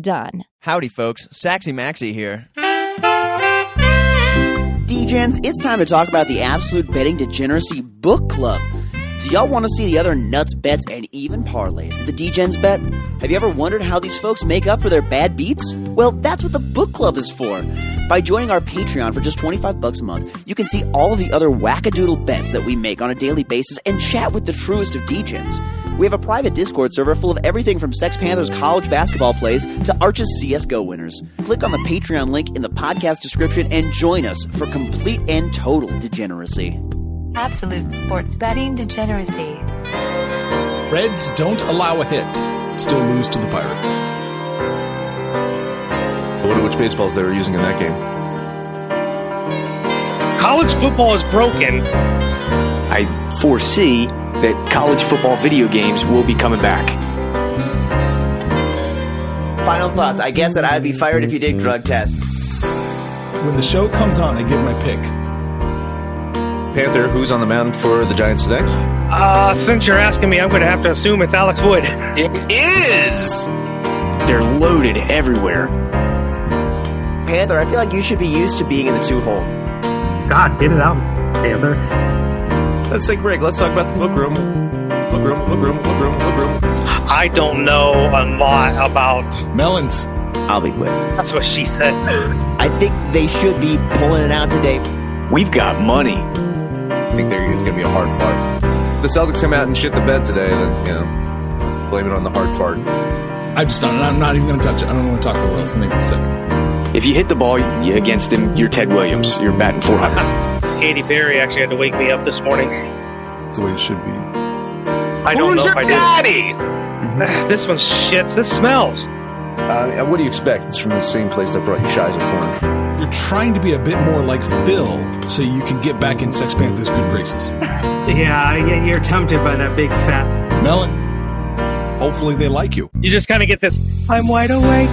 done. Howdy, folks. Saxy Maxie here. DGens, it's time to talk about the Absolute Betting Degeneracy Book Club. Do y'all want to see the other nuts bets and even parlays that the DGens bet? Have you ever wondered how these folks make up for their bad beats? Well, that's what the book club is for. By joining our Patreon for just 25 bucks a month, you can see all of the other wackadoodle bets that we make on a daily basis and chat with the truest of DGens. We have a private Discord server full of everything from Sex Panthers college basketball plays to Arch's CSGO winners. Click on the Patreon link in the podcast description and join us for complete and total degeneracy. Absolute sports betting degeneracy. Reds don't allow a hit, still lose to the Pirates. I wonder which baseballs they were using in that game. College football is broken. I foresee that college football video games will be coming back. Final thoughts. I guess that I'd be fired if you did drug tests. When the show comes on, I give my pick. Panther, who's on the mound for the Giants today? Uh, since you're asking me, I'm going to have to assume it's Alex Wood. It is! They're loaded everywhere. Panther, I feel like you should be used to being in the two hole. God, get it out, Panther. Let's take a break. Let's talk about the book room. Book room, book room, book room, book room. I don't know a lot about. Melons. I'll be quick. That's what she said. I think they should be pulling it out today. We've got money. I think there is going to be a hard fart. If the Celtics come out and shit the bed today, then, you know, blame it on the hard fart. I just don't. I'm not even going to touch it. I don't want to talk to Wilson. Make me sick. If you hit the ball against him, you're Ted Williams. You're batting 400. Katy Perry actually had to wake me up this morning. That's the way it should be. I don't Who's know your if I daddy? did. This one shits. This smells. Uh, what do you expect? It's from the same place that brought you Shies of Corn. You're trying to be a bit more like Phil so you can get back in Sex Panther's good graces. Yeah, you're tempted by that big fat. Melon, hopefully they like you. You just kind of get this, I'm wide awake,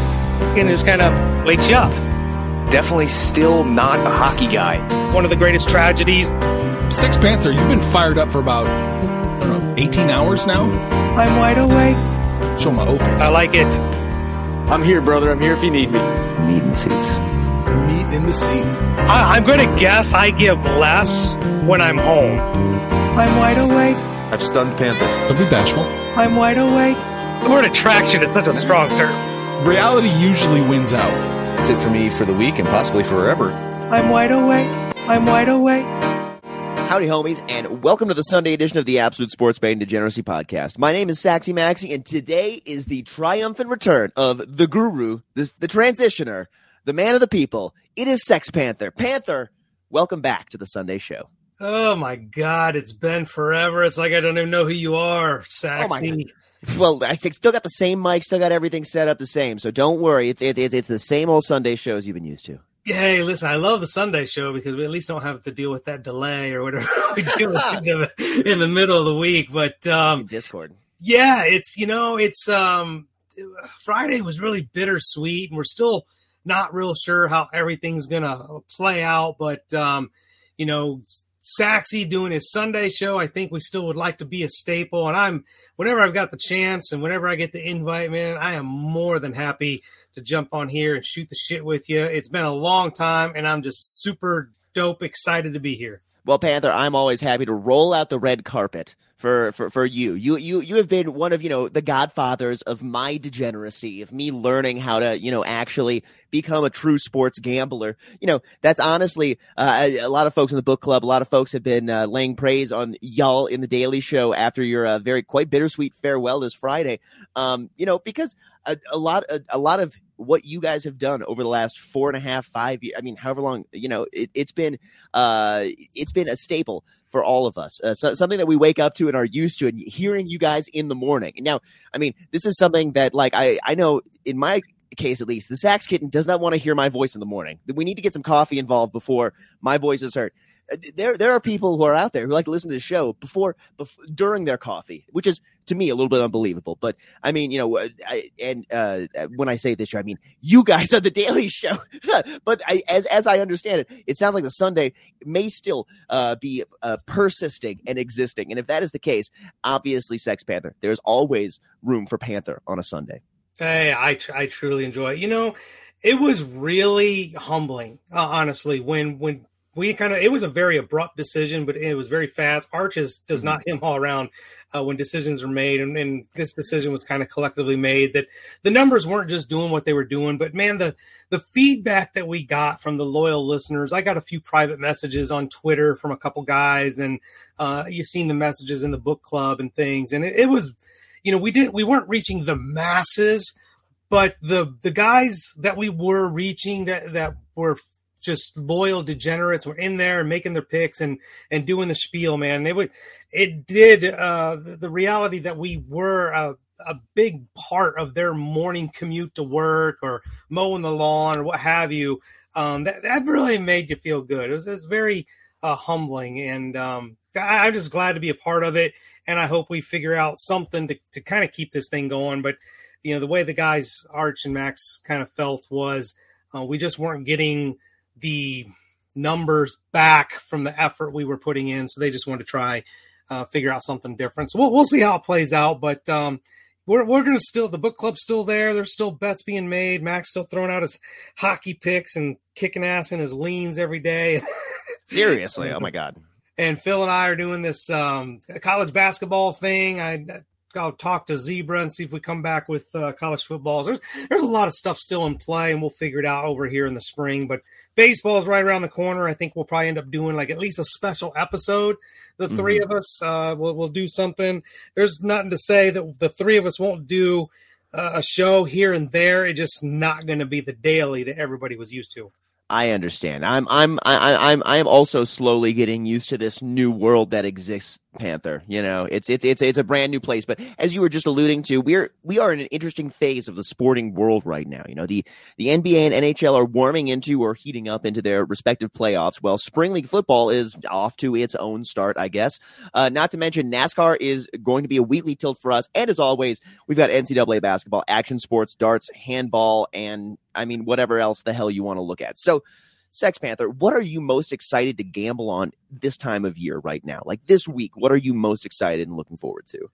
and it just kind of wakes you up. Definitely still not a hockey guy. One of the greatest tragedies. Sex Panther, you've been fired up for about, I don't know, 18 hours now? I'm wide awake. Show my O face. I like it. I'm here, brother. I'm here if you need me. Meat in the seats. Meat in the seats. I, I'm going to guess I give less when I'm home. I'm wide awake. I've stunned Panther. Don't be bashful. I'm wide awake. The word attraction is such a strong term. Reality usually wins out. That's it for me for the week and possibly forever. I'm wide awake. I'm wide awake. Howdy, homies, and welcome to the Sunday edition of the Absolute Sports Betting Degeneracy Podcast. My name is Saxy Maxi, and today is the triumphant return of the guru, the, the transitioner, the man of the people. It is Sex Panther. Panther, welcome back to the Sunday show. Oh my God, it's been forever. It's like I don't even know who you are, Oh my Saxy. Well, I still got the same mic, still got everything set up the same, so don't worry. It's it's it's, it's the same old Sunday shows you've been used to. Hey, listen, I love the Sunday show because we at least don't have to deal with that delay or whatever we deal with in the, in the middle of the week. But um, Discord. yeah, it's you know, it's um, Friday was really bittersweet, and we're still not real sure how everything's gonna play out, but um, you know, Saxy doing his Sunday show, I think we still would like to be a staple. And I'm whenever I've got the chance and whenever I get the invite, man, I am more than happy to jump on here and shoot the shit with you. It's been a long time, and I'm just super dope excited to be here. Well, Panther, I'm always happy to roll out the red carpet for, for, for you. You you you have been one of, you know, the godfathers of my degeneracy, of me learning how to, you know, actually become a true sports gambler. You know, that's honestly uh, a, a, lot of folks in the book club, a lot of folks have been uh, laying praise on y'all in the Daily Show after your uh, very quite bittersweet farewell this Friday. Um, you know, because a, a lot a, a lot of what you guys have done over the last four and a half, five years. I mean, however long, you know, it, has been, uh, it's been a staple for all of us. Uh, so, something that we wake up to and are used to and hearing you guys in the morning. Now, I mean, this is something that like, I, I know in my case at least, the sax kitten does not want to hear my voice in the morning. We need to get some coffee involved before my voice is heard there there are people who are out there who like to listen to the show before, before during their coffee, which is to me a little bit unbelievable. But I mean, you know, I, and uh, when I say this show, I mean you guys are the Daily Show. but I, as as I understand it, it sounds like the Sunday may still uh, be uh, persisting and existing. And if that is the case, obviously, Sex Panther, there's always room for Panther on a Sunday. Hey, I I truly enjoy it. You know, it was really humbling, uh, honestly, when when we kind of it was a very abrupt decision, but it was very fast. Arches does mm-hmm. not him all around uh, when decisions are made, and, and, this decision was kind of collectively made. That the numbers weren't just doing what they were doing, but man, the the feedback that we got from the loyal listeners. I got a few private messages on Twitter from a couple guys, and uh, you've seen the messages in the book club and things, and it, it was, you know, we didn't we weren't reaching the masses, but the the guys that we were reaching that that were just loyal degenerates were in there and making their picks and and doing the spiel, man. It would it did uh, the, reality that we were a, a big part of their morning commute to work or mowing the lawn or what have you. Um, that that really made you feel good. It was, it was very uh, humbling, and um, I, I'm just glad to be a part of it. And I hope we figure out something to to kind of keep this thing going. But you know, the way the guys Arch and Max kind of felt was uh, we just weren't getting the numbers back from the effort we were putting in. So they just wanted to try uh, figure out something different. So we'll we'll see how it plays out. But um, we're we're gonna still the book club's still there. There's still bets being made. Max still throwing out his hockey picks and kicking ass in his leans every day. Seriously, oh my god. And Phil and I are doing this um, college basketball thing. I I'll talk to Zebra and see if we come back with uh, college footballs. There's there's a lot of stuff still in play, and we'll figure it out over here in the spring. But baseball is right around the corner. I think we'll probably end up doing like at least a special episode. The mm-hmm. three of us uh, will will do something. There's nothing to say that the three of us won't do uh, a show here and there. It's just not going to be the daily that everybody was used to. I understand. I'm I'm I, I'm I am also slowly getting used to this new world that exists Panther. You know, it's it's it's it's a brand new place. But as you were just alluding to, we're we are in an interesting phase of the sporting world right now. You know, the the NBA and NHL are warming into or heating up into their respective playoffs. Well, spring league football is off to its own start, I guess. Uh, not to mention NASCAR is going to be a weekly tilt for us. And as always, we've got NCAA basketball, action sports, darts, handball, and I mean whatever else the hell you want to look at. So Sex Panther, what are you most excited to gamble on this time of year right now? Like this week, what are you most excited and looking forward to?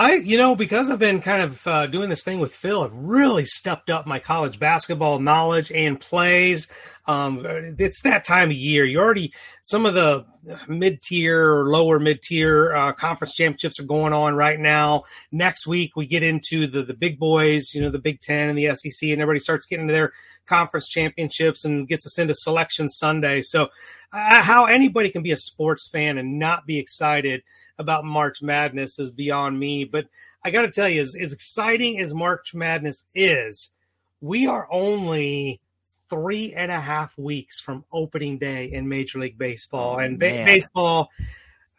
I, you know, because I've been kind of uh, doing this thing with Phil, I've really stepped up my college basketball knowledge and plays. Um, it's that time of year. You already some of the mid tier or lower mid tier uh, conference championships are going on right now. Next week we get into the the big boys, you know, the Big Ten and the SEC, and everybody starts getting to their conference championships and gets us into Selection Sunday. So, uh, how anybody can be a sports fan and not be excited about March Madness is beyond me. But I got to tell you, as, as exciting as March Madness is, we are only three and a half weeks from opening day in Major League Baseball. Oh, and ba- baseball,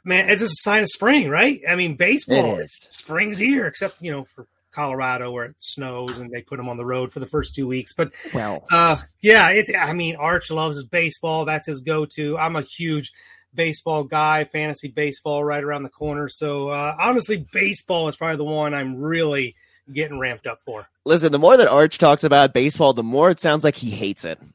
man, it's just a sign of spring, right? I mean, baseball, spring's here, except, you know, for Colorado where it snows and they put them on the road for the first two weeks. But, well, uh, yeah, it's, I mean, Arch loves baseball. That's his go to. I'm a huge baseball guy, fantasy baseball right around the corner. So, uh, honestly, baseball is probably the one I'm really getting ramped up for. Listen, the more that Arch talks about baseball, the more it sounds like he hates it.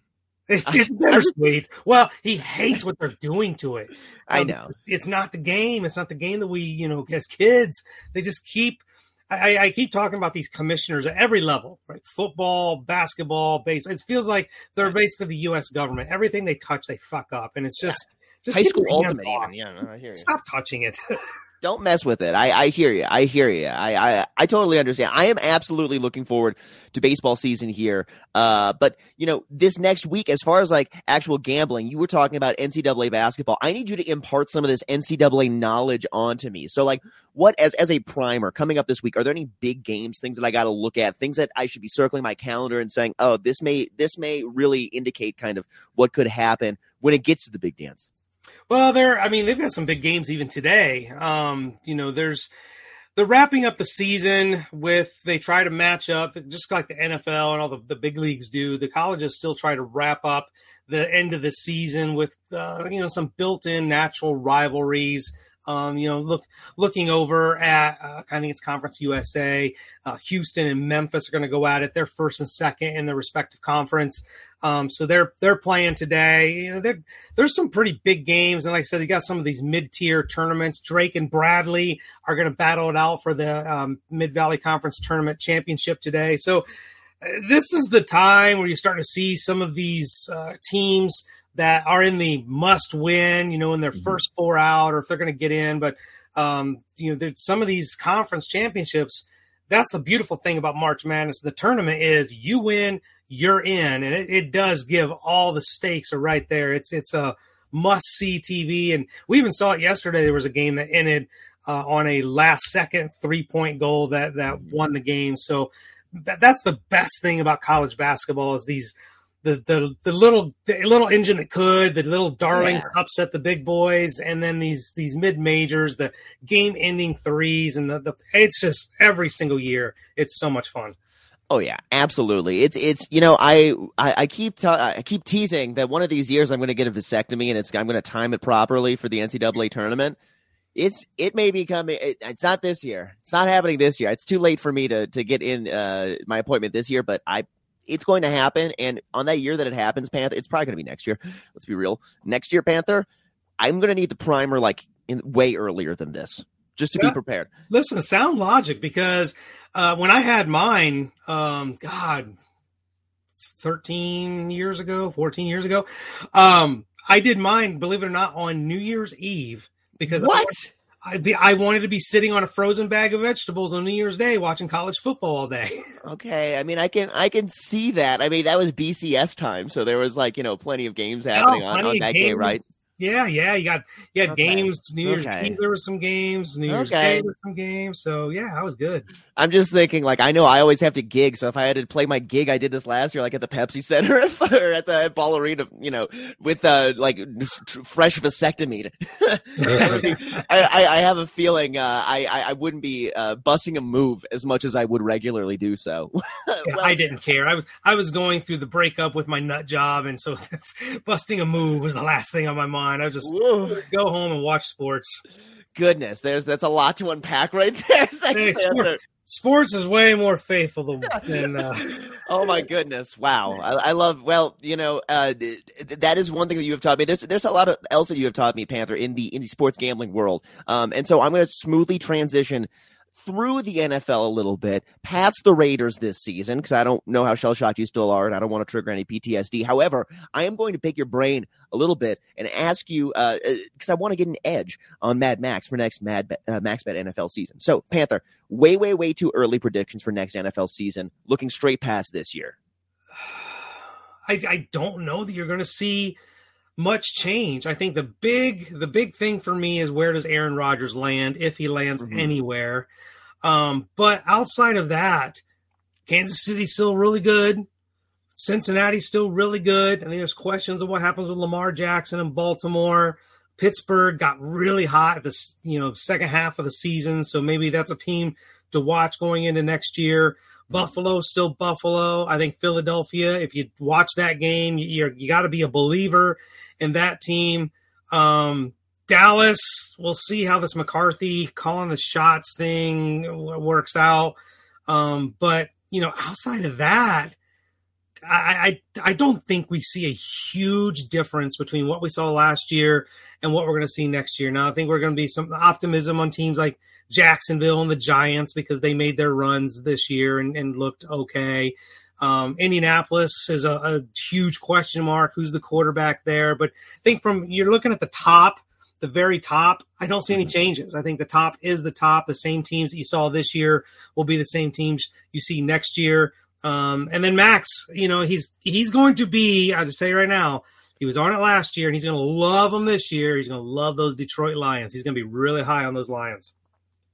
It's, it's bittersweet. Well, he hates what they're doing to it. I know. It's not the game. It's not the game that we, you know, as kids, they just keep. I, I keep talking about these commissioners at every level, right? Football, basketball, baseball. It feels like they're basically the U.S. government. Everything they touch, they fuck up, and it's just, just High school ultimate, even. Yeah, no, I hear you. Stop touching it. Don't mess with it. I, I hear you. I hear you. I, I I totally understand. I am absolutely looking forward to baseball season here. Uh, but you know, this next week, as far as like actual gambling, you were talking about NCAA basketball. I need you to impart some of this NCAA knowledge onto me. So, like, what as as a primer coming up this week? Are there any big games, things that I got to look at, things that I should be circling my calendar and saying, oh, this may this may really indicate kind of what could happen when it gets to the big dance. Well, they're. I mean, they've got some big games even today. Um, you know, there's they're wrapping up the season with they try to match up just like the NFL and all the, the big leagues do. The colleges still try to wrap up the end of the season with uh, you know some built-in natural rivalries. Um, you know, look looking over at uh, I think it's Conference USA. Uh, Houston and Memphis are going to go at it. They're first and second in their respective conference. Um, so they're they're playing today. You know, there's some pretty big games, and like I said, they got some of these mid tier tournaments. Drake and Bradley are going to battle it out for the um, Mid Valley Conference Tournament Championship today. So uh, this is the time where you're starting to see some of these uh, teams that are in the must win. You know, in their first four out, or if they're going to get in. But um, you know, there's some of these conference championships. That's the beautiful thing about March Madness. The tournament is you win, you're in, and it, it does give all the stakes are right there. It's it's a must see TV, and we even saw it yesterday. There was a game that ended uh, on a last second three point goal that that won the game. So that, that's the best thing about college basketball is these the the the little the little engine that could the little darling Yeah. upset the big boys and then these these mid majors the game ending threes and the, the it's just every single year it's so much fun Oh yeah, absolutely. It's it's you know I I, I keep t- I keep teasing that one of these years I'm going to get a vasectomy and it's I'm going to time it properly for the NCAA tournament. It's it may be coming. It, it's not this year. It's not happening this year. It's too late for me to to get in uh, my appointment this year. But I it's going to happen. And on that year that it happens, Panther, it's probably going to be next year. Let's be real. Next year, Panther, I'm going to need the primer like in way earlier than this, just to Yeah. be prepared. listen sound logic because uh, when i had mine um god 13 years ago 14 years ago um i did mine believe it or not on new year's eve because What? I, be, I wanted to be sitting on a frozen bag of vegetables on New Year's Day watching college football all day. Okay, I mean, I can I can see that. I mean, that was BCS time, so there was like you know plenty of games oh, happening Oh, on, on that day, right? Yeah, yeah, you got you had Okay. games. New Year's Okay. Eve there was some games. New Year's Okay. Day there were some games. So yeah, I was good. I'm just thinking, like, I know I always have to gig, so if I had to play my gig, I did this last year, like at the Pepsi Center or at the Ball Arena, you know, with uh like fresh vasectomy. I, I, I have a feeling uh, I, I wouldn't be uh, busting a move as much as I would regularly do so. Yeah, I didn't care. I was I was going through the breakup with my nut job, and so busting a move was the last thing on my mind. I was just Whoa. go home and watch sports. Goodness, there's that's a lot to unpack right there. Hey, sport- sports is way more faithful than, than uh, oh my goodness! Wow, I, I love. Well, you know, uh, th- th- that is one thing that you have taught me. There's there's a lot of else that you have taught me, Panther, in the in the sports gambling world. Um, and so I'm going to smoothly transition through the NFL a little bit, past the Raiders this season, because I don't know how shell shocked you still are, and I don't want to trigger any PTSD. However, I am going to pick your brain a little bit and ask you, because I want to get an edge on Mad Max for next Mad uh, Max Bet NFL season. So, Panther, way, way, way too early predictions for next NFL season, looking straight past this year. I, I don't know that you're going to see much change. I think the big the big thing for me is where does Aaron Rodgers land if he lands Mhm. anywhere. Um, but outside of that, Kansas City's still really good. Cincinnati's still really good. I think there's questions of what happens with Lamar Jackson in Baltimore. Pittsburgh got really hot at the you know second half of the season, so maybe that's a team to watch going into next year. Buffalo still Buffalo. I think Philadelphia. If you watch that game, you- you're, you got to be a believer in that team. Um, Dallas. We'll see how this McCarthy calling the shots thing works out. Um, but you know, outside of that, I, I I don't think we see a huge difference between what we saw last year and what we're going to see next year. Now, I think we're going to be some optimism on teams like Jacksonville and the Giants because they made their runs this year and, and looked okay. Um, Indianapolis is a, a, huge question mark. Who's the quarterback there? But I think from you're looking at the top, the very top, I don't see any changes. I think the top is the top. The same teams that you saw this year will be the same teams you see next year. Um, and then Max, you know, he's he's going to be. I'll just tell you right now, he was on it last year, and he's going to love them this year. He's going to love those Detroit Lions. He's going to be really high on those Lions.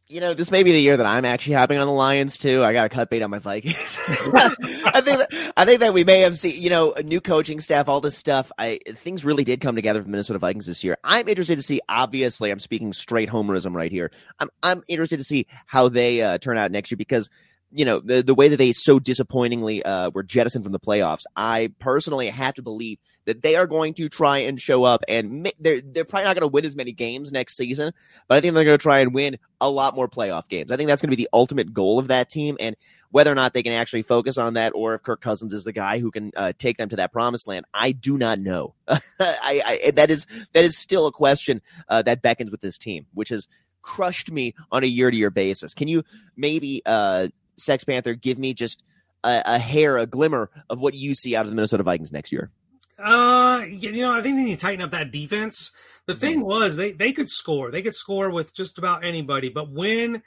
You know, this may be the year that I'm actually hopping on the Lions too. I got to cut bait on my Vikings. I think that, I think that we may have seen, you know, a new coaching staff, all this stuff. I things really did come together for the Minnesota Vikings this year. I'm interested to see. Obviously, I'm speaking straight homerism right here. I'm I'm interested to see how they uh, turn out next year because you know the the way that they so disappointingly uh, were jettisoned from the playoffs. I personally have to believe that they are going to try and show up and they're they're probably not going to win as many games next season, but I think they're going to try and win a lot more playoff games. I think that's going to be the ultimate goal of that team and whether or not they can actually focus on that or if Kirk Cousins is the guy who can uh, take them to that promised land, I do not know. I, I, that is that is still a question uh, that beckons with this team, which has crushed me on a year to year basis. Can you maybe uh, Sex Panther give me just a, a, hair, a glimmer of what you see out of the Minnesota Vikings next year? Uh, you know, I think they need to tighten up that defense. The thing was, they they could score. They could score with just about anybody, but when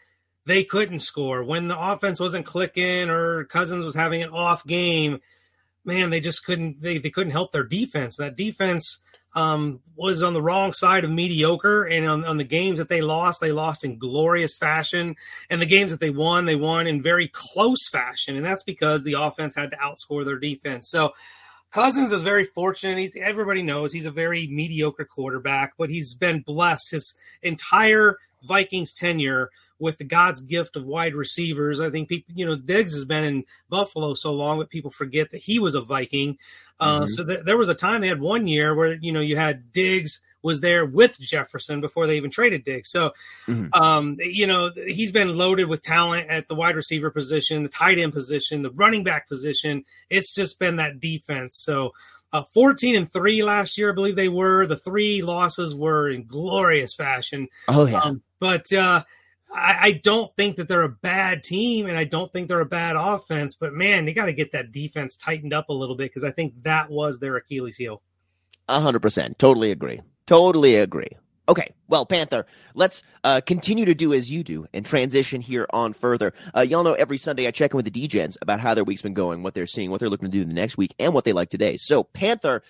they couldn't score, when the offense wasn't clicking or Cousins was having an off game, man, they just couldn't. They they couldn't help their defense. That defense um, was on the wrong side of mediocre. And on, on, the games that they lost, they lost in glorious fashion. And the games that they won, they won in very close fashion. And that's because the offense had to outscore their defense. So Cousins is very fortunate. He's everybody knows he's a very mediocre quarterback, but he's been blessed his entire Vikings tenure with the God's gift of wide receivers. I think people, you know, Diggs has been in Buffalo so long that people forget that he was a Viking. Uh, mm-hmm. So th- there was a time they had one year where you know you had Diggs was there with Jefferson before they even traded Diggs. So, mm-hmm. um, you know, he's been loaded with talent at the wide receiver position, the tight end position, the running back position. It's just been that defense. So. Uh, 14 and 3 last year, I believe they were. The three losses were in glorious fashion. Oh, yeah. Um, but uh, I, I, don't think that they're a bad team, and I don't think they're a bad offense. But man, they got to get that defense tightened up a little bit because I think that was their Achilles heel. hundred percent, totally agree, totally agree. Okay, well, Panther, let's uh, continue to do as you do and transition here on further. Uh, y'all know every Sunday I check in with the DGens about how their week's been going, what they're seeing, what they're looking to do the next week, and what they like today. So, Panther,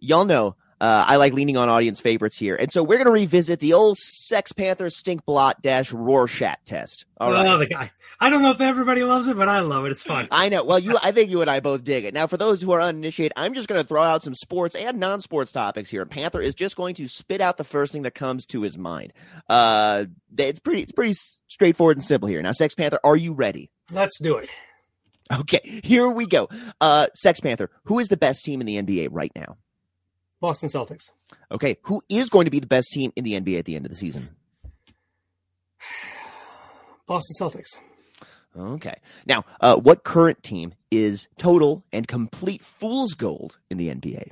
y'all know uh, I like leaning on audience favorites here. And so we're going to revisit the old Sex Panther stink blot dash Rorschach test. All right. Oh, the guy. I don't know if everybody loves it, but I love it. It's fun. I know. Well, you, I think you and I both dig it. Now, for those who are uninitiated, I'm just going to throw out some sports and non-sports topics here. And Panther is just going to spit out the first thing that comes to his mind. Uh, it's pretty, it's pretty straightforward and simple here. Now, Sex Panther, are you ready? Let's do it. Okay, here we go. Uh, Sex Panther, who is the best team in the NBA right now? Boston Celtics. Okay, who is going to be the best team in the NBA at the end of the season? Boston Celtics. Okay. Now, uh, what current team is total and complete fool's gold in the NBA?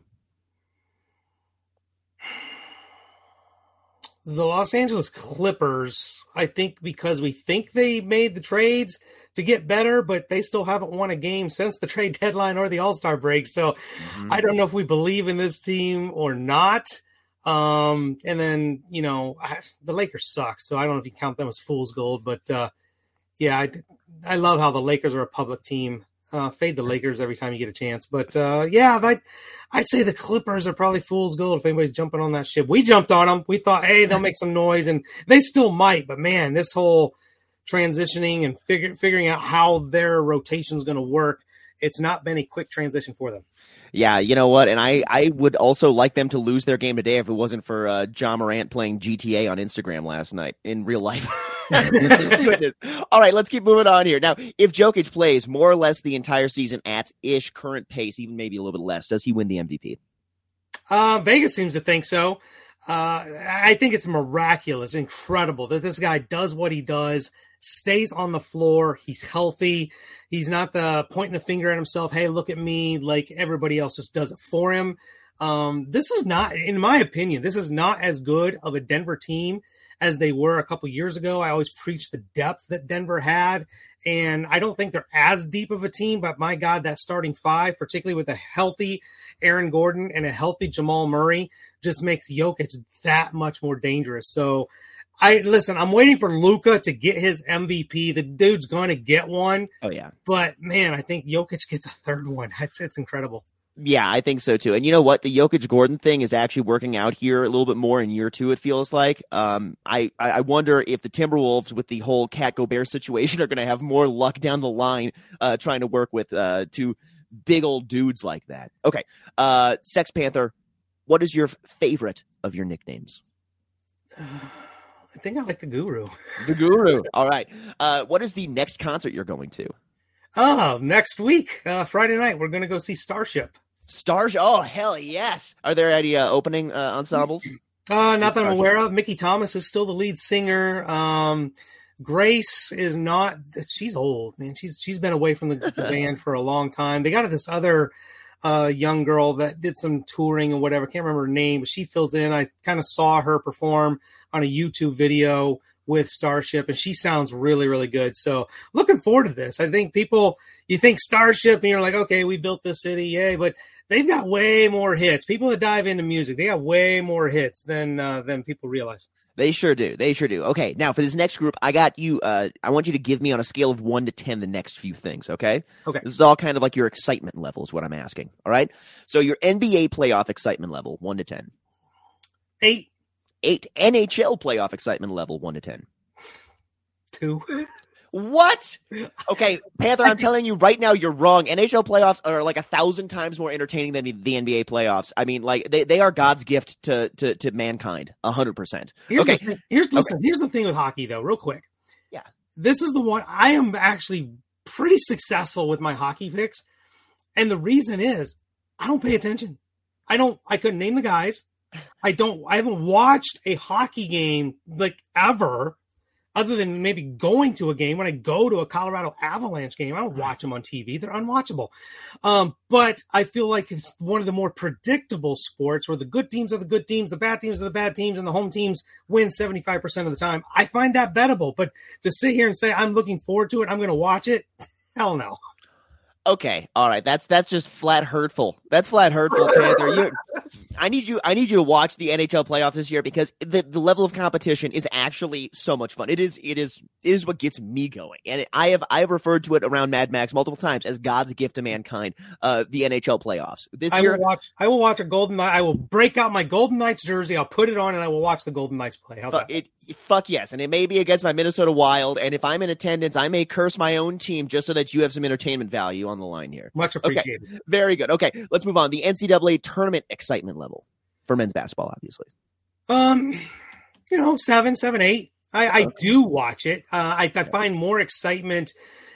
The Los Angeles Clippers, I think because we think they made the trades to get better, but they still haven't won a game since the trade deadline or the All Star break. So mm-hmm. I don't know if we believe in this team or not. Um, and then, you know, I, the Lakers suck. So I don't know if you count them as fool's gold, but uh, yeah, I, I love how the Lakers are a public team. Uh, fade the Lakers every time you get a chance. But uh, yeah, I'd, I'd say the Clippers are probably fool's gold if anybody's jumping on that ship. We jumped on them. We thought, hey, they'll make some noise, and they still might. But man, this whole transitioning and figure, figuring out how their rotation is going to work, it's not been a quick transition for them. Yeah, you know what? And I, I would also like them to lose their game today if it wasn't for uh, Ja Morant playing GTA on Instagram last night in real life. All right, let's keep moving on here. Now, if Jokic plays more or less the entire season at ish current pace, even maybe a little bit less, does he win the MVP? Uh, Vegas seems to think so. Uh, I think it's miraculous, incredible that this guy does what he does stays on the floor. He's healthy. He's not the pointing the finger at himself. Hey, look at me! Like everybody else just does it for him. Um, this is not, in my opinion, this is not as good of a Denver team as they were a couple years ago. I always preach the depth that Denver had, and I don't think they're as deep of a team. But my God, that starting five, particularly with a healthy Aaron Gordon and a healthy Jamal Murray, just makes Jokic that much more dangerous. So. I listen. I'm waiting for Luka to get his MVP. The dude's going to get one. Oh yeah, but man, I think Jokic gets a third one. It's it's incredible. Yeah, I think so too. And you know what? The Jokic Gordon thing is actually working out here a little bit more in year two, it feels like. Um, I, I wonder if the Timberwolves, with the whole Cat Gobert situation, are going to have more luck down the line uh, trying to work with uh, two big old dudes like that. Okay. Uh, Sex Panther, what is your favorite of your nicknames? I think I like the Guru. The Guru. All right. Uh, what is the next concert you're going to? Oh, next week, uh, Friday night, we're going to go see Starship. Stars. Oh hell yes! Are there any uh, opening uh, ensembles? Uh, not that I'm aware of. Mickey Thomas is still the lead singer. Um, Grace is not. She's old, man. She's she's been away from the, the band for a long time. They got this other uh, young girl that did some touring and whatever. Can't remember her name, but she fills in. I kind of saw her perform on a YouTube video with Starship, and she sounds really, really good. So looking forward to this. I think people, you think Starship, and you're like, okay, we built this city, yay! But they've got way more hits. People that dive into music, they got way more hits than uh, than people realize. They sure do. They sure do. Okay, now for this next group, I got you. Uh, I want you to give me on a scale of one to ten the next few things. Okay. Okay. This is all kind of like your excitement level is what I'm asking. All right. So your NBA playoff excitement level, one to ten. Eight. Eight. NHL playoff excitement level, one to ten. Two. What? Okay, Panther, I'm telling you right now, you're wrong. NHL playoffs are like a thousand times more entertaining than the, the NBA playoffs. I mean, like they, they are God's gift to to, to mankind, hundred percent. Okay, here's listen. Okay. Here's the thing with hockey, though, real quick. Yeah, this is the one I am actually pretty successful with my hockey picks, and the reason is I don't pay attention. I don't. I couldn't name the guys. I don't. I haven't watched a hockey game like ever other than maybe going to a game. When I go to a Colorado Avalanche game, I don't watch them on TV; they're unwatchable. Um, but I feel like it's one of the more predictable sports where the good teams are the good teams, the bad teams are the bad teams, and the home teams win seventy five percent of the time. I find that bettable. But to sit here and say I'm looking forward to it, I'm going to watch it, hell no. Okay, all right. That's that's just flat hurtful. That's flat hurtful, Panther. You, I need you. I need you to watch the NHL playoffs this year because the, the level of competition is actually so much fun. It is. It is. It is what gets me going. And it, I have I have referred to it around Mad Max multiple times as God's gift to mankind. Uh, the NHL playoffs this I year. Will watch. I will watch a Golden. I will break out my Golden Knights jersey. I'll put it on and I will watch the Golden Knights play. How's fuck, that? it, fuck yes, and it may be against my Minnesota Wild. And if I'm in attendance, I may curse my own team just so that you have some entertainment value on the line here. Much appreciated. Okay, very good. Okay, let's move on. The NCAA tournament excitement level for men's basketball, obviously. Um, you know, seven, seven, eight. I, I do watch it. Uh, I, I find more excitement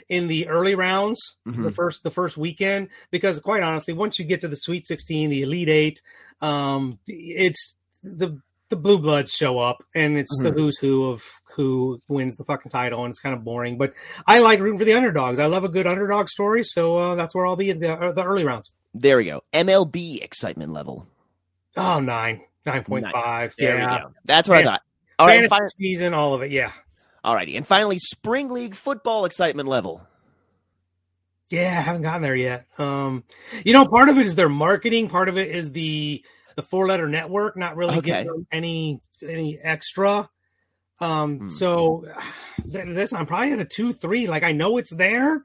in the early rounds, Mhm. the first the first weekend, because quite honestly, once you get to the Sweet Sixteen, the Elite Eight, um, it's the the blue bloods show up, and it's the Mhm. who's who of who wins the fucking title, and it's kind of boring. But I like rooting for the underdogs. I love a good underdog story, so uh, that's where I'll be in the uh, the early rounds. There we go. MLB excitement level. Oh, nine, nine point five. There Yeah. That's what I Fan- thought. All right, and fin- season, all of it. Yeah. Alrighty, and finally, spring league football excitement level. Yeah, I haven't gotten there yet. Um, you know, part of it is their marketing. Part of it is the the four letter network not really Okay. giving any any extra. Um, Hmm. so th- this I'm probably at a two three. Like I know it's there,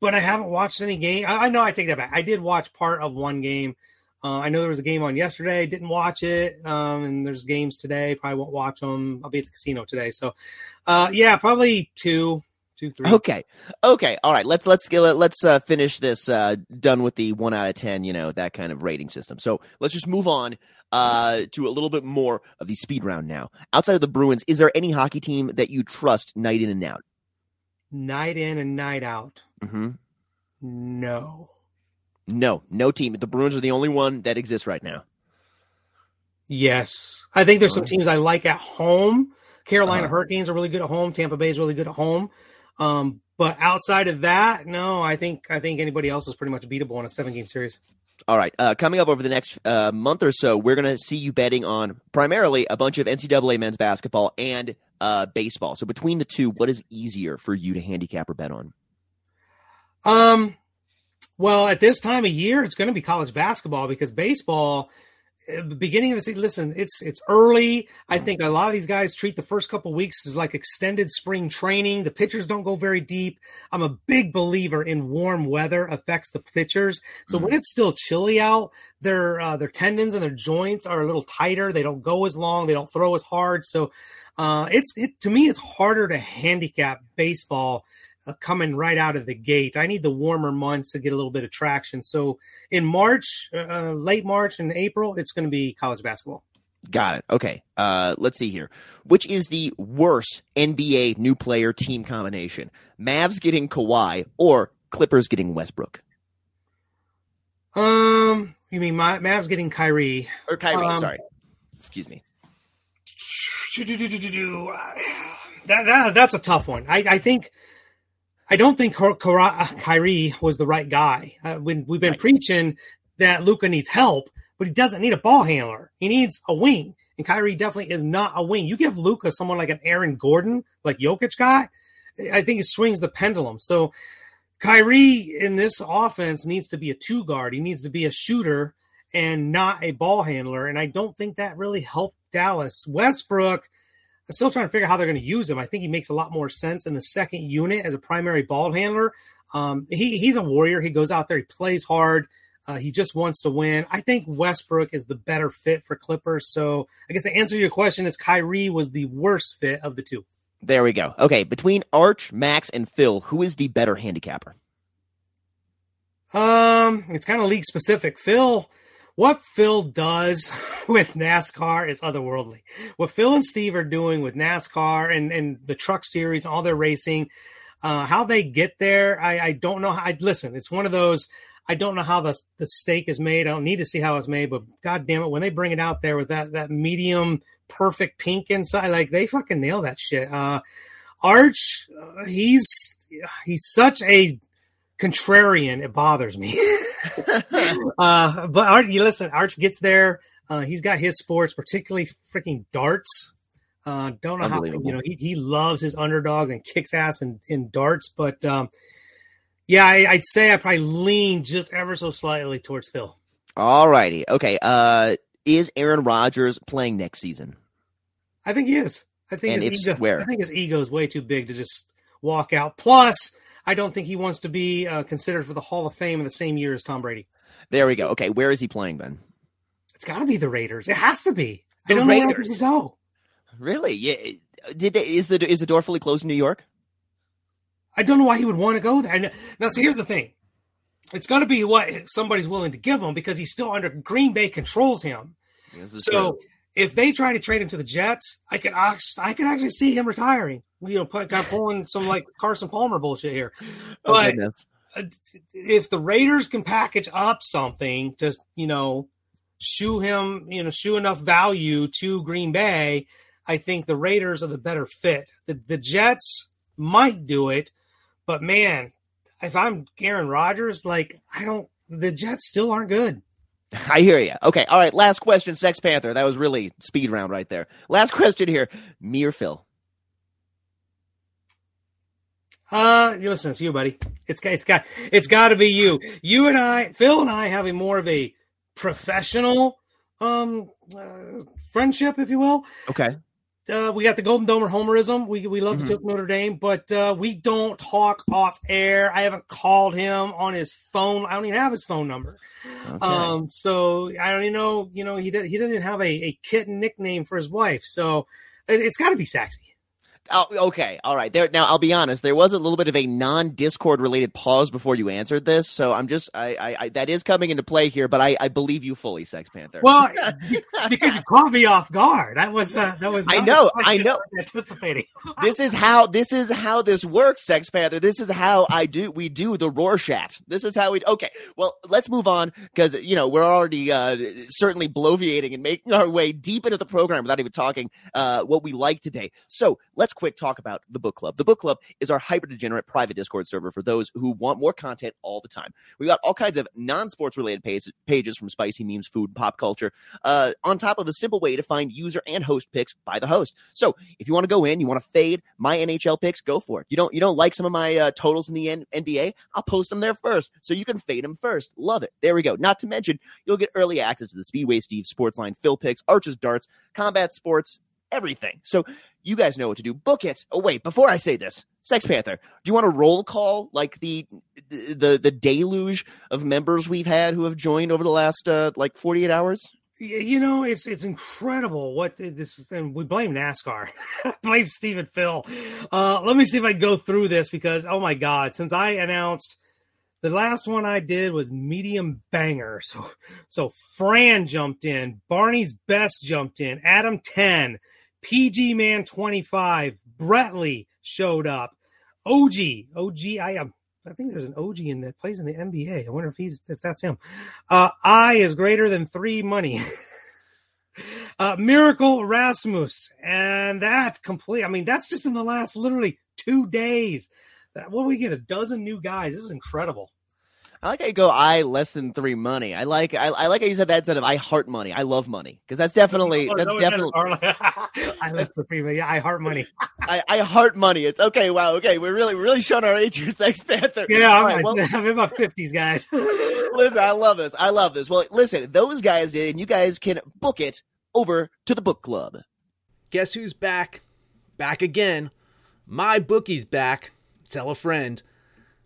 but I haven't watched any game. I, I know I take that back. I did watch part of one game. Uh, I know there was a game on yesterday. Didn't watch it. Um, and there's games today. Probably won't watch them. I'll be at the casino today. So, uh, yeah, probably two, two, three. Okay, okay, all right. Let's let's let's uh, finish this. Uh, done with the one out of ten, you know that kind of rating system. So let's just move on uh, to a little bit more of the speed round now. Outside of the Bruins, is there any hockey team that you trust night in and out? Night in and night out. Mm-hmm. No. No, no team. The Bruins are the only one that exists right now. Yes. I think there's some teams I like at home Carolina Uh-huh. Hurricanes are really good at home. Tampa Bay is really good at home. Um, but outside of that, no, I think I think anybody else is pretty much beatable in a seven game series. All right. Uh, coming up over the next uh, month or so, we're going to see you betting on primarily a bunch of NCAA men's basketball and uh, baseball. So between the two, what is easier for you to handicap or bet on? Um, well, at this time of year, it's going to be college basketball because baseball, beginning of the season, listen, it's it's early. I think a lot of these guys treat the first couple weeks as like extended spring training. The pitchers don't go very deep. I'm a big believer in warm weather affects the pitchers. So when it's still chilly out, their uh, their tendons and their joints are a little tighter. They don't go as long. They don't throw as hard. So uh, it's it to me, it's harder to handicap baseball uh, coming right out of the gate. I need the warmer months to get a little bit of traction. So in March, uh, late March and April, it's going to be college basketball. Got it. Okay. Uh, let's see here. Which is the worst NBA new player team combination? Mavs getting Kawhi or Clippers getting Westbrook? Um, you mean my Mavs getting Kyrie or Kyrie? Um, sorry, excuse me. That, that that's a tough one. I, I think I don't think Ky- Kyrie was the right guy. Uh, when we've been preaching that Luka needs help, but he doesn't need a ball handler. He needs a wing, and Kyrie definitely is not a wing. You give Luka someone like an Aaron Gordon, like Jokic guy, I think it swings the pendulum. So Kyrie in this offense needs to be a two guard. He needs to be a shooter and not a ball handler. And I don't think that really helped Dallas. Westbrook, I'm still trying to figure out how they're going to use him. I think he makes a lot more sense in the second unit as a primary ball handler. Um, he, he's a warrior. He goes out there, he plays hard. Uh, he just wants to win. I think Westbrook is the better fit for Clippers. So I guess the answer to your question is Kyrie was the worst fit of the two. There we go. Okay, between Arch, Max, and Phil, who is the better handicapper? Um, it's kind of league specific. Phil, what Phil does with NASCAR is otherworldly. What Phil and Steve are doing with NASCAR and and the truck series, all their racing, uh, how they get there, I, I don't know. I listen. It's one of those. I don't know how the the steak is made. I don't need to see how it's made, but god damn it, when they bring it out there with that that medium perfect pink inside, like they fucking nail that shit. Uh, Arch, uh, he's he's such a contrarian. It bothers me. uh, but Arch, you listen, Arch gets there. Uh, he's got his sports, particularly freaking darts. Uh, don't know how you know he, he loves his underdog and kicks ass in, in darts, but um, yeah, I, I'd say I probably lean just ever so slightly towards Phil. All righty. Okay. Uh, is Aaron Rodgers playing next season? I think he is. I think And his ego. where? I think his ego is way too big to just walk out. Plus, I don't think he wants to be uh, considered for the Hall of Fame in the same year as Tom Brady. There we go. Okay, where is he playing then? It's got to be the Raiders. It has to be. The I don't know where Raiders? to go. Really? Yeah. Did they, is the is the door fully closed in New York? I don't know why he would want to go there. Now, see, here's the thing: it's got to be what somebody's willing to give him because he's still under Green Bay controls him. Is So true. If they try to trade him to the Jets, I could I could actually see him retiring. You know, put- kind of pulling some like Carson Palmer bullshit here. Oh, But uh, if the Raiders can package up something to you know shoe him, you know, shoe enough value to Green Bay, I think the Raiders are the better fit. The the Jets might do it, but man, if I'm Aaron Rodgers, like I don't, the Jets still aren't good. I hear you. Okay. All right. Last question, Sex Panther. That was really speed round right there. Last question here. Me or Phil? Uh, you listen, it's you, buddy. It's got, it's got, it's got to be you. You and I, Phil and I, have a more of a professional um uh, friendship, if you will. Okay. Uh, we got the Golden Domer homerism. We we love Mhm. to took Notre Dame, but uh, we don't talk off air. I haven't called him on his phone. I don't even have his phone number. Okay. Um, so I don't even know. You know, he does, he doesn't even have a, a kitten nickname for his wife. So it, it's got to be sexy. Oh, okay, all right. There now. I'll be honest. There was a little bit of a non-Discord related pause before you answered this, so I'm just I, I, I that is coming into play here. But I, I believe you fully, Sex Panther. Well, because you caught me off guard. That was uh, that was. I know. I know. Anticipating. this is how this is how this works, Sex Panther. This is how I do. We do the Rorschach. This is how we. Okay. Well, let's move on because you know we're already uh, certainly bloviating and making our way deep into the program without even talking uh, what we like today. So let's quick talk about the book club. The book club is our hyper degenerate private Discord server for those who want more content all the time. We got all kinds of non sports related page- pages from spicy memes, food, pop culture, uh, on top of a simple way to find user and host picks by the host. So if you want to go in, you want to fade my NHL picks, go for it. You don't you don't like some of my uh, totals in the N- NBA? I'll post them there first, so you can fade them first. Love it. There we go. Not to mention you'll get early access to the Speedway Steve Sportsline Phil picks, Arches Darts, Combat Sports, everything. So you guys know what to do. Book it. Oh wait, before I say this, Sex Panther, do you want a roll call like the the the deluge of members we've had who have joined over the last uh, like 48 hours? You know, it's it's incredible what this is, and we blame NASCAR, blame Stephen Phil. Uh, let me see if I go through this because oh my god, since I announced the last one I did was medium banger. So so Fran jumped in, Barney's best jumped in, Adam 10, PG Man 25, Bretley showed up. OG, OG, I am I think there's an OG in that plays in the NBA. I wonder if he's if that's him. Uh, I is greater than three money. uh, Miracle Rasmus, and that complete. I mean, that's just in the last literally two days. That what we get a dozen new guys. This is incredible. I like how you go I less than three money. I like I, I like how you said that instead of I heart money. I love money because that's definitely Oh, that's no, definitely I less than three money. Yeah, I heart money. I, I heart money. It's okay. Wow. Okay, we're really we're really showing our age here, Sex Panther. Yeah, I'm, right, well, I'm in my fifties, guys. listen, I love this. I love this. Well, listen, those guys did, and you guys can book it over to the book club. Guess who's back? Back again. My bookie's back. Tell a friend.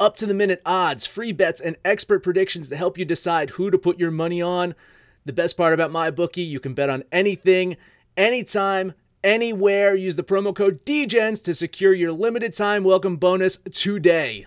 Up to the minute odds, free bets, and expert predictions to help you decide who to put your money on. The best part about my bookie, you can bet on anything, anytime, anywhere. Use the promo code DEGENS to secure your limited time welcome bonus today.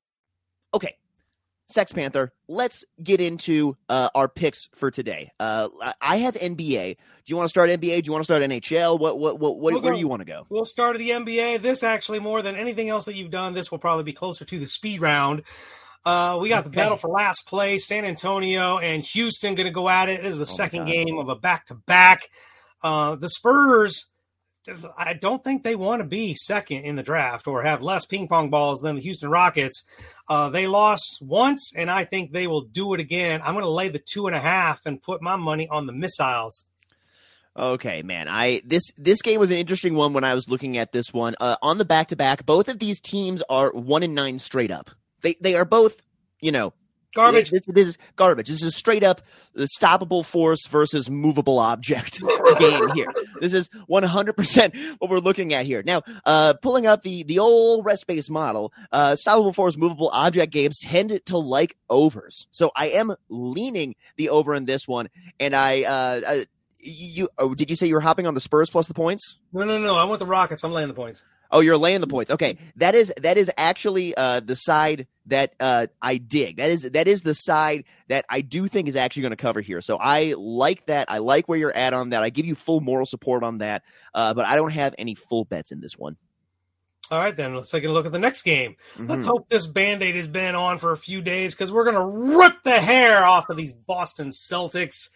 Okay. Sex Panther, let's get into uh, our picks for today. Uh, I have NBA. Do you want to start NBA? Do you want to start NHL? What what what, what We'll where go- do you want to go? We'll start at the NBA. This actually, more than anything else that you've done, this will probably be closer to the speed round. Uh, we got the battle for last place. San Antonio and Houston going to go at it. This is the second game of a back to back. The Spurs, I don't think they want to be second in the draft or have less ping pong balls than the Houston Rockets. Uh, they lost once, and I think they will do it again. I'm going to lay the two and a half and put my money on the missiles. Okay, man. I this this game was an interesting one when I was looking at this one. Uh, on the back to back, both of these teams are one and nine straight up. They they are both, you know, Garbage. This, this is garbage. This is straight up the stoppable force versus movable object game here. This is 100% what we're looking at here. Now, uh, pulling up the, the old rest based model, uh, stoppable force, movable object games tend to like overs. So I am leaning the over in this one. And I, uh, uh you, oh, did you say you were hopping on the Spurs plus the points? No, no, no. I want the Rockets. I'm laying the points. Oh, you're laying the points. Okay, that is that is actually uh, the side that uh, I dig. That is that is the side that I do think is actually going to cover here. So I like that. I like where you're at on that. I give you full moral support on that. Uh, but I don't have any full bets in this one. All right, then let's take a look at the next game. Let's Mhm. hope this band aid has been on for a few days because we're going to rip the hair off of these Boston Celtics.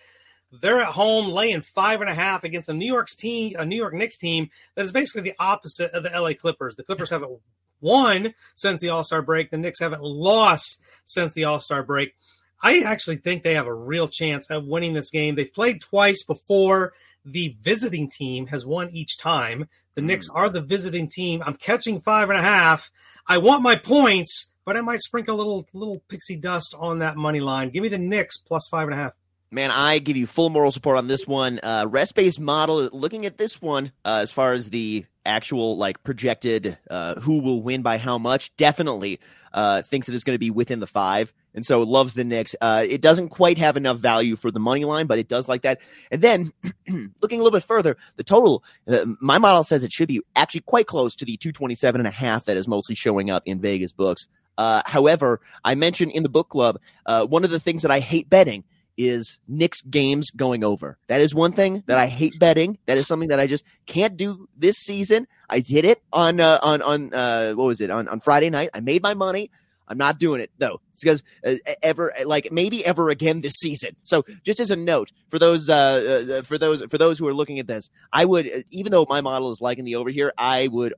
They're at home laying five and a half against a New York's team, a New York Knicks team that is basically the opposite of the LA Clippers. The Clippers haven't won since the All Star break. The Knicks haven't lost since the All Star break. I actually think they have a real chance at winning this game. They've played twice before. The visiting team has won each time. The hmm. Knicks are the visiting team. I'm catching five and a half. I want my points, but I might sprinkle a little little pixie dust on that money line. Give me the Knicks plus five and a half. Man, I give you full moral support on this one. Uh, rest based model. Looking at this one, uh, as far as the actual like projected uh, who will win by how much, definitely uh, thinks that it's going to be within the five, and so loves the Knicks. Uh, it doesn't quite have enough value for the money line, but it does like that. And then looking a little bit further, the total. Uh, my model says it should be actually quite close to the 227 and a half that is mostly showing up in Vegas books. Uh, however, I mentioned in the book club uh, one of the things that I hate betting is Knicks games going over. That is one thing that I hate betting. That is something that I just can't do this season. I did it on uh, on on uh, what was it on on Friday night. I made my money. I'm not doing it though. It's because uh, ever like maybe ever again this season. So just as a note for those uh, uh for those for those who are looking at this, I would uh, even though my model is liking the over here, I would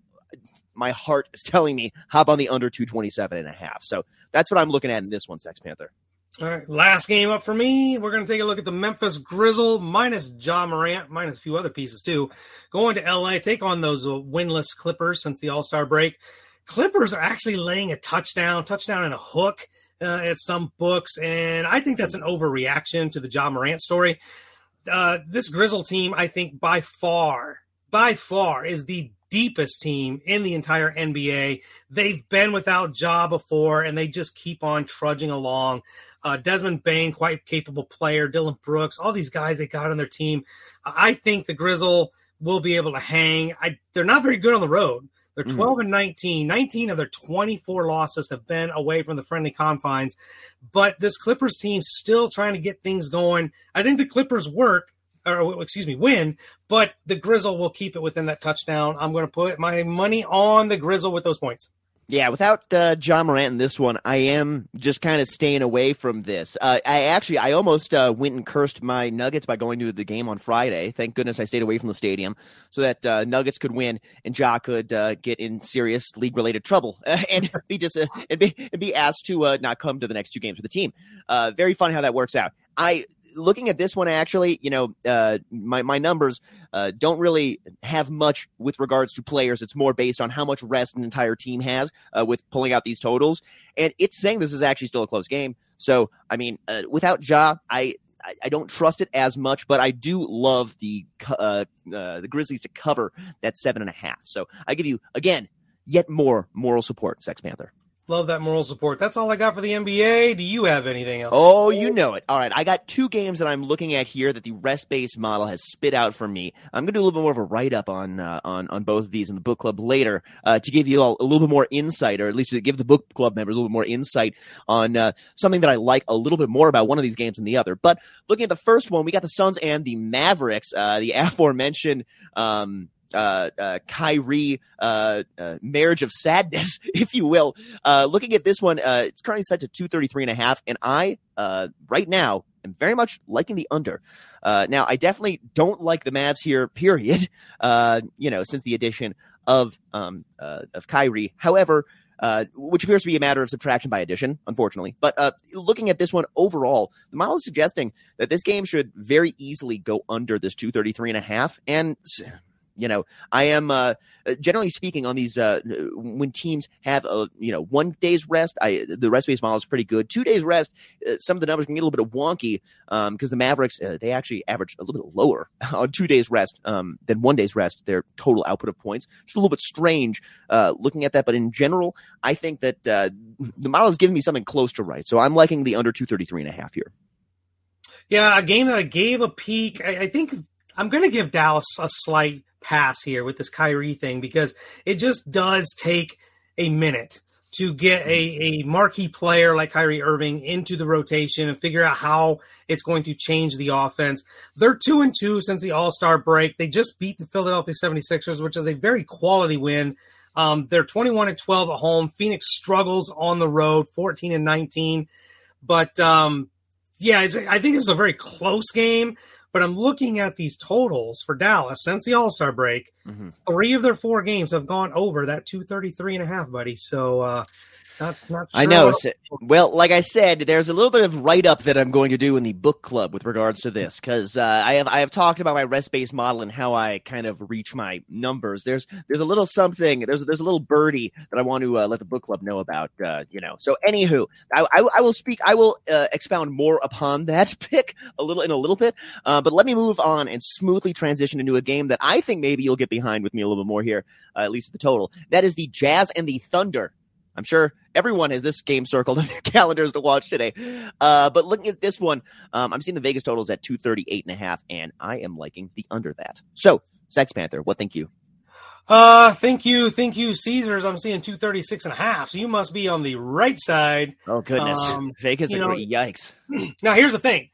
my heart is telling me hop on the under 227 and a half. So that's what I'm looking at in this one, Sex Panther. All right, last game up for me. We're going to take a look at the Memphis Grizzle minus Ja Morant, minus a few other pieces too. Going to LA, take on those uh, winless Clippers since the All Star break. Clippers are actually laying a touchdown, touchdown and a hook uh, at some books, and I think that's an overreaction to the Ja Morant story. Uh, this Grizzle team, I think, by far, by far, is the deepest team in the entire NBA. They've been without Ja before, and they just keep on trudging along. Uh, Desmond Bane, quite capable player. Dillon Brooks, all these guys they got on their team. I think the Grizzle will be able to hang. I, they're not very good on the road. They're 12 and 19. 19 of their 24 losses have been away from the friendly confines. But this Clippers team still trying to get things going. I think the Clippers work, or excuse me, win, but the Grizzle will keep it within that touchdown. I'm going to put my money on the Grizzle with those points. Yeah, without uh, Ja Morant in this one, I am just kind of staying away from this. Uh, I actually, I almost uh, went and cursed my Nuggets by going to the game on Friday. Thank goodness I stayed away from the stadium so that uh, Nuggets could win and Ja could uh, get in serious league-related trouble and be just and be and be asked to uh, not come to the next two games with the team. Uh, very fun how that works out. I looking at this one, actually, you know, uh, my my numbers uh, don't really have much with regards to players. It's more based on how much rest an entire team has uh, with pulling out these totals, and it's saying this is actually still a close game. So, I mean, uh, without Ja, I I, don't trust it as much, but I do love the uh, uh, the Grizzlies to cover that seven and a half. So I give you again yet more moral support, Sex Panther. Love that moral support. That's all I got for the NBA. Do you have anything else? Oh, you know it. All right. I got two games that I'm looking at here that the rest based model has spit out for me. I'm going to do a little bit more of a write up on, uh, on, on both of these in the book club later uh, to give you all a little bit more insight, or at least to give the book club members a little bit more insight on uh, something that I like a little bit more about one of these games than the other. But looking at the first one, we got the Suns and the Mavericks, uh, the aforementioned. Um, uh, uh, Kyrie uh, uh, marriage of sadness, if you will. Uh, looking at this one, uh, it's currently set to 233 and a half, and I uh, right now am very much liking the under. Uh, now, I definitely don't like the Mavs here. Period. Uh, you know, since the addition of um, uh, of Kyrie, however. Uh, which appears to be a matter of subtraction by addition, unfortunately. But uh, looking at this one overall, the model is suggesting that this game should very easily go under this 233 and a half. And you know, I am uh, generally speaking on these uh, when teams have a you know one day's rest. I the rest based model is pretty good. Two days rest, uh, some of the numbers can get a little bit wonky because um, the Mavericks uh, they actually average a little bit lower on two days rest um, than one day's rest. Their total output of points, it's a little bit strange uh, looking at that. But in general, I think that uh, the model is giving me something close to right. So I'm liking the under 233 and a half here. Yeah, a game that I gave a peek. I, I think I'm going to give Dallas a slight pass here with this Kyrie thing because it just does take a minute to get a, a marquee player like Kyrie Irving into the rotation and figure out how it's going to change the offense. They're two and two since the All Star break. They just beat the Philadelphia 76ers, which is a very quality win. Um, they're 21 and 12 at home. Phoenix struggles on the road, 14 and 19. But um, yeah, I think it's a very close game. But I'm looking at these totals for Dallas since the All Star break. Mm-hmm. Three of their four games have gone over that 233 and a half, buddy. So uh, not, not sure I know. So, well, like I said, there's a little bit of write up that I'm going to do in the book club with regards to this because uh, I have I have talked about my rest based model and how I kind of reach my numbers. There's there's a little something there's there's a little birdie that I want to uh, let the book club know about. Uh, you know, so anywho, I, I, I will speak. I will uh, expound more upon that pick a little in a little bit. Uh, but let me move on and smoothly transition into a game that I think maybe you'll get behind with me a little bit more here, uh, at least the total. That is the Jazz and the Thunder. I'm sure everyone has this game circled on their calendars to watch today. Uh, but looking at this one, um, I'm seeing the Vegas totals at 238 and a half, and I am liking the under that. So, Sex Panther, what think you? Uh, thank you, thank you, Caesars. I'm seeing 236 and a half, so you must be on the right side. Oh goodness, um, Vegas you know, yikes. Now here's the thing: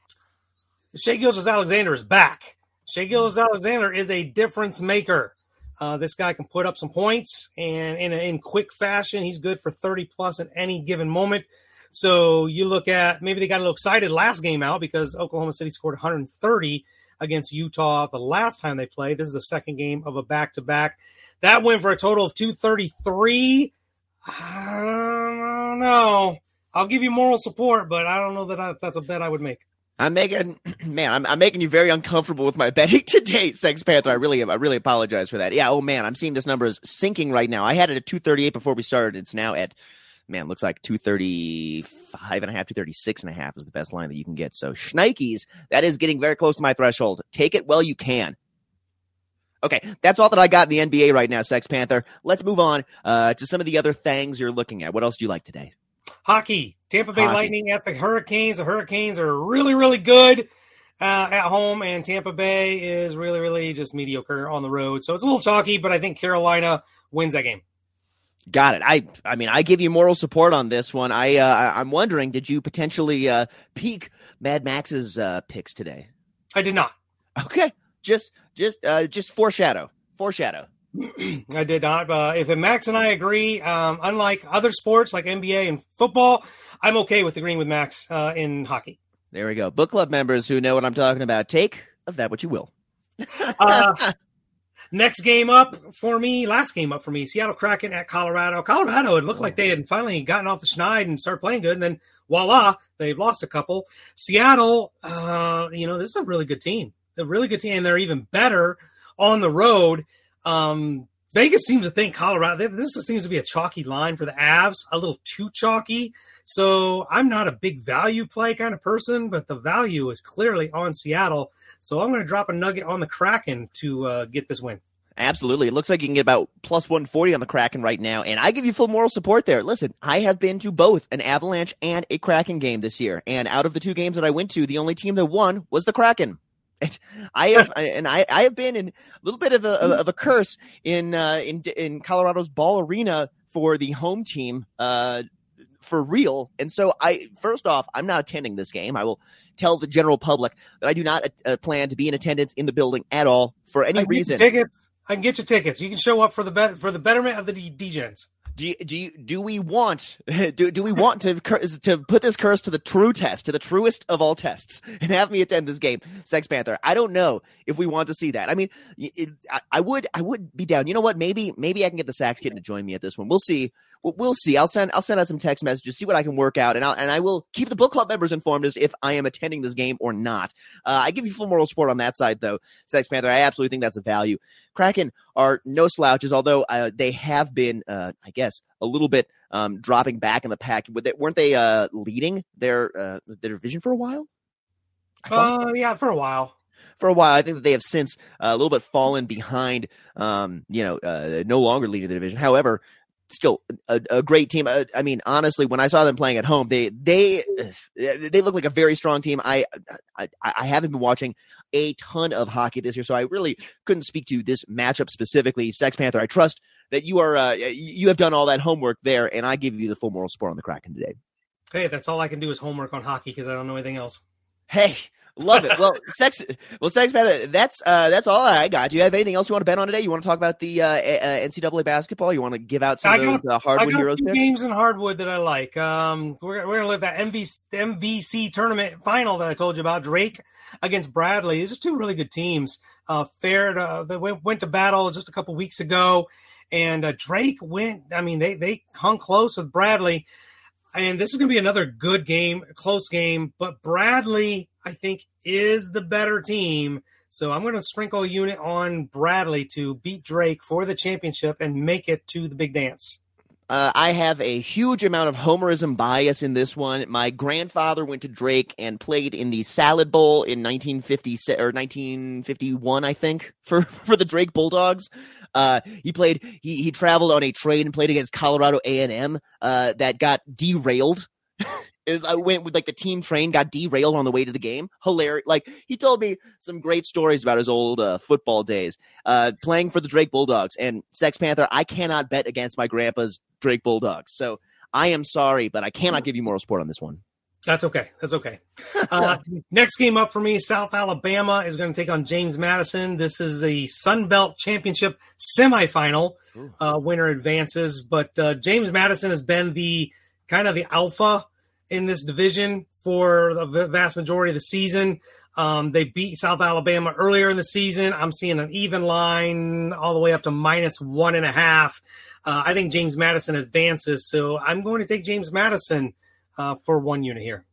Shai Gilgeous-Alexander is back. Shai Gilgeous-Alexander is a difference maker. Uh, this guy can put up some points and in, in quick fashion, he's good for 30 plus at any given moment. So you look at maybe they got a little excited last game out because Oklahoma City scored 130 against Utah the last time they played. This is the second game of a back to back. That went for a total of 233. I don't know. I'll give you moral support, but I don't know that I, that's a bet I would make. I'm making man, I'm, I'm making you very uncomfortable with my betting today, Sex Panther. I really I really apologize for that. Yeah, oh man, I'm seeing this number is sinking right now. I had it at 238 before we started. It's now at man, looks like 235 and a half, 236 and a half is the best line that you can get. So Schnikes, that is getting very close to my threshold. Take it while you can. Okay, that's all that I got in the NBA right now, Sex Panther. Let's move on uh, to some of the other things you're looking at. What else do you like today? Hockey. Tampa Bay Hockey. Lightning at the Hurricanes. The Hurricanes are really, really good uh, at home, and Tampa Bay is really, really just mediocre on the road. So it's a little chalky, but I think Carolina wins that game. Got it. I I mean, I give you moral support on this one. I uh, I'm wondering, did you potentially uh, peek Mad Max's uh, picks today? I did not. Okay, just just uh, just foreshadow, foreshadow. I did not. Uh, if Max and I agree, um, unlike other sports like NBA and football, I'm okay with agreeing with Max uh, in hockey. There we go. Book club members who know what I'm talking about, take of that what you will. uh, Next game up for me, last game up for me, Seattle Kraken at Colorado. Colorado, it looked like they had finally gotten off the schneid and started playing good, and then voila, they've lost a couple. Seattle, uh, you know, this is a really good team. A really good team, and they're even better on the road. Um, Vegas seems to think Colorado. This seems to be a chalky line for the Avs, a little too chalky. So I'm not a big value play kind of person, but the value is clearly on Seattle. So I'm going to drop a nugget on the Kraken to uh, get this win. Absolutely. It looks like you can get about plus 140 on the Kraken right now. And I give you full moral support there. Listen, I have been to both an Avalanche and a Kraken game this year. And out of the two games that I went to, the only team that won was the Kraken. I have, and I, I have been in a little bit of a, of a curse in, uh, in, in Colorado's Ball Arena for the home team, uh, for real. And so I, first off, I'm not attending this game. I will tell the general public that I do not uh, plan to be in attendance in the building at all for any reason. Tickets. I can get you tickets. You can show up for the bet for the betterment of the DGens. Do you, do you, do we want do, do we want to to put this curse to the true test to the truest of all tests and have me attend this game? Sex Panther I don't know if we want to see that. I mean it, I, I, would I would be down. You know what? Maybe maybe I can get the Sax kid to join me at this one. We'll see we'll see. I'll send I'll send out some text messages, see what I can work out, and I'll and I will keep the book club members informed as if I am attending this game or not. Uh, I give you full moral support on that side, though. Sex Panther, I absolutely think that's a value. Kraken are no slouches, although uh, they have been, uh, I guess, a little bit um, dropping back in the pack. Weren't they uh, leading their uh, their division for a while? Uh, yeah, for a while for a while. I think that they have since uh, a little bit fallen behind, um, you know, uh, no longer leading the division. However, still a, a great team. Uh, I mean, honestly, when I saw them playing at home, they they they look like a very strong team. I, I I haven't been watching a ton of hockey this year, so I really couldn't speak to this matchup specifically. Sex Panther, I trust that you are uh, you have done all that homework there, and I give you the full moral support on the Kraken today. Hey, that's all I can do is homework on hockey because I don't know anything else. Hey, Love it. Well, sex. Well, sex panther. That's uh, that's all I got. Do you have anything else you want to bet on today? You want to talk about the uh, uh, NCAA basketball? You want to give out some I of those uh, hardwood got heroes games in hardwood that I like. Um, we're we're gonna look at that MVC, MVC tournament final that I told you about. Drake against Bradley. These are two really good teams. Uh, fair. To, they went, went to battle just a couple weeks ago, and uh, Drake went. I mean, they they hung close with Bradley. And this is going to be another good game, close game. But Bradley, I think, is the better team. So I'm going to sprinkle a unit on Bradley to beat Drake for the championship and make it to the big dance. Uh, I have a huge amount of homerism bias in this one. My grandfather went to Drake and played in the Salad Bowl in 1950 or 1951, I think, for for the Drake Bulldogs. Uh, he played. He he traveled on a train and played against Colorado A and M. Uh, that got derailed. I went with like the team train got derailed on the way to the game. Hilarious! Like he told me some great stories about his old uh, football days, uh, playing for the Drake Bulldogs and Sex Panther. I cannot bet against my grandpa's Drake Bulldogs, so I am sorry, but I cannot give you moral support on this one. That's okay. That's okay. Uh, next game up for me, South Alabama is going to take on James Madison. This is the Sun Belt Championship semifinal. Uh, winner advances, but uh, James Madison has been the kind of the alpha in this division for the vast majority of the season. Um, they beat South Alabama earlier in the season. I'm seeing an even line all the way up to minus one and a half. Uh, I think James Madison advances, so I'm going to take James Madison uh, for one unit here.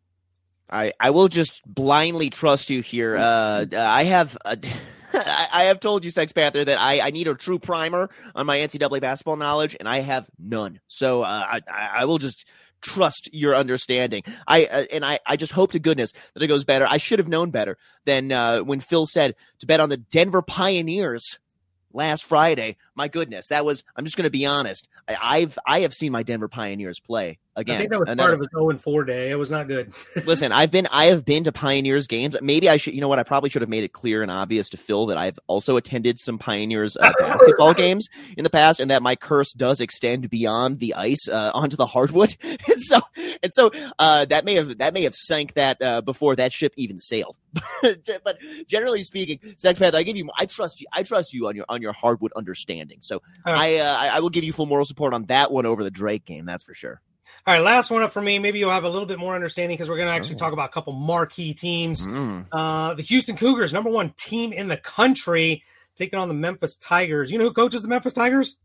I, I will just blindly trust you here. Uh, I have a, I have told you, Sex Panther, that I, I need a true primer on my NCAA basketball knowledge, and I have none. So uh, I I will just trust your understanding. I uh, and I I just hope to goodness that it goes better. I should have known better than uh, when Phil said to bet on the Denver Pioneers last Friday. My goodness, that was. I'm just going to be honest. I, have I have seen my Denver Pioneers play again. I think that was another, part of his 0 and 4 day. It was not good. listen, I've been I have been to Pioneers games. Maybe I should. You know what? I probably should have made it clear and obvious to Phil that I've also attended some Pioneers uh, basketball games in the past, and that my curse does extend beyond the ice uh, onto the hardwood. and so and so uh, that may have that may have sank that uh, before that ship even sailed. but generally speaking, Sex Panther, I give you. I trust you. I trust you on your on your hardwood understanding. So I, uh, I, I will give you full moral support on that one over the Drake game. That's for sure. All right, last one up for me. Maybe you'll have a little bit more understanding because we're going to actually oh. talk about a couple marquee teams. Mm. Uh, the Houston Cougars, number one team in the country, taking on the Memphis Tigers. You know who coaches the Memphis Tigers?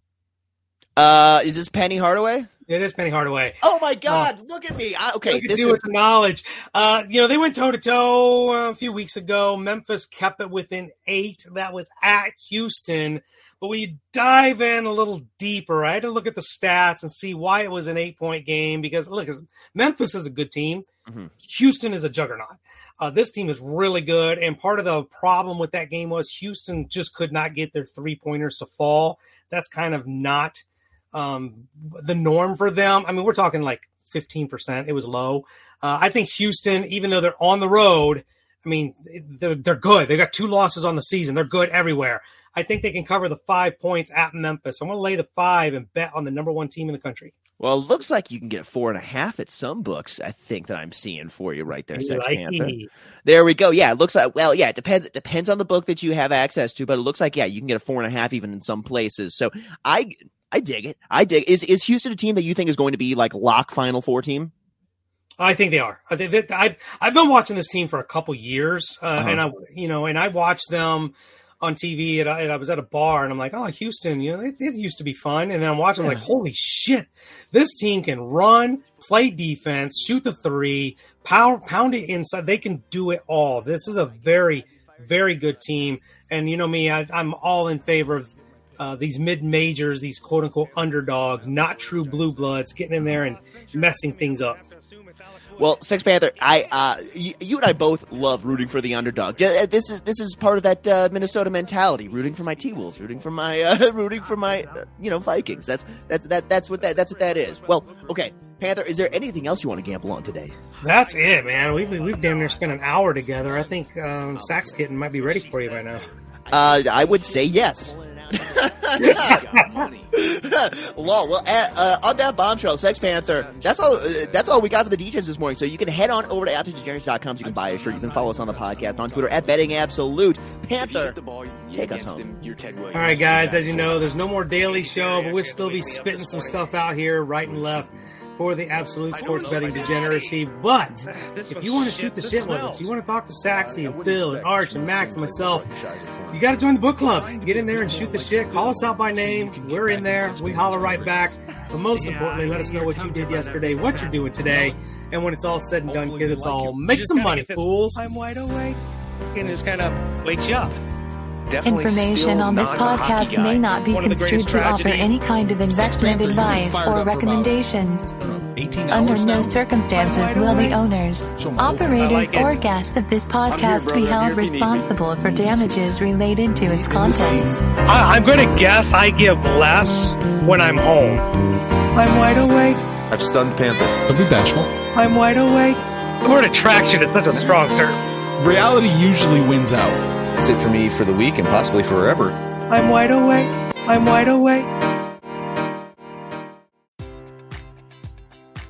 Uh, is this Penny Hardaway? It is Penny Hardaway. Oh my God! Uh, look at me. I, okay, this is knowledge. Uh, you know they went toe to toe a few weeks ago. Memphis kept it within eight. That was at Houston. But when you dive in a little deeper, I had to look at the stats and see why it was an eight point game. Because look, Memphis is a good team. Mm-hmm. Houston is a juggernaut. Uh, this team is really good. And part of the problem with that game was Houston just could not get their three pointers to fall. That's kind of not um, the norm for them. I mean, we're talking like 15%. It was low. Uh, I think Houston, even though they're on the road, I mean, they're, they're good. They've got two losses on the season. They're good everywhere. I think they can cover the five points at Memphis. I'm going to lay the five and bet on the number one team in the country. Well, it looks like you can get a four and a half at some books. I think that I'm seeing for you right there, like There we go. Yeah, it looks like. Well, yeah, it depends. It depends on the book that you have access to, but it looks like yeah, you can get a four and a half even in some places. So I, I dig it. I dig. Is is Houston a team that you think is going to be like lock Final Four team? I think they are. I think I've I've been watching this team for a couple years, uh, uh-huh. and I you know, and I watched them on TV and I, and I, was at a bar and I'm like, oh, Houston, you know, they, they used to be fun. And then I'm watching, yeah. like, holy shit, this team can run, play defense, shoot the three, power, pound it inside. They can do it all. This is a very, very good team. And you know me, I, am all in favor of uh, these mid majors, these quote unquote underdogs, not true blue bloods, getting in there and messing things up. Well, Sex Panther, I uh, you, you, and I both love rooting for the underdog. Uh, this is this is part of that uh, Minnesota mentality, rooting for my T Wolves, rooting for my uh, rooting for my uh, you know Vikings. That's that's that that's what that that's what that is. Well, okay, Panther, is there anything else you want to gamble on today? That's it, man. We've we've damn near spent an hour together. I think um, Sax Kitten might be ready for you by now. Uh, I would say yes. Law. Well, uh, uh, on that bombshell, Sex Panther. That's all. Uh, that's all we got for the DJs this morning. So you can head on over to AptitudeGenius.com so you can buy a shirt. You can follow us on the podcast on Twitter at Betting Absolute. Panther, take us home. All right, guys. As you know, there's no more daily show, but we'll still be spitting some stuff out here, right and left for the absolute sports betting degeneracy. But if you want to shoot the shit with us, you want to talk to Saxy and Phil and Arch and Max and myself, you got to join the book club. Get in there and shoot the shit. Call us out by name. We're in there. We holler right back. But most importantly, let us know what you did yesterday, what you're doing today, and when it's all said and done, kids, it's all make some money, fools. I'm wide awake. And just kind of wakes you up. Information on this podcast may not be construed to offer any kind of investment advice or recommendations. Under no circumstances will the owners, operators, or guests of this podcast be held responsible for damages related to its contents. I, am going to guess I give less when I'm home. I'm wide awake. I've stunned Panther. Don't be bashful. I'm wide awake. The word attraction is such a strong term. Reality usually wins out. That's it for me for the week and possibly forever. I'm wide awake. I'm wide awake.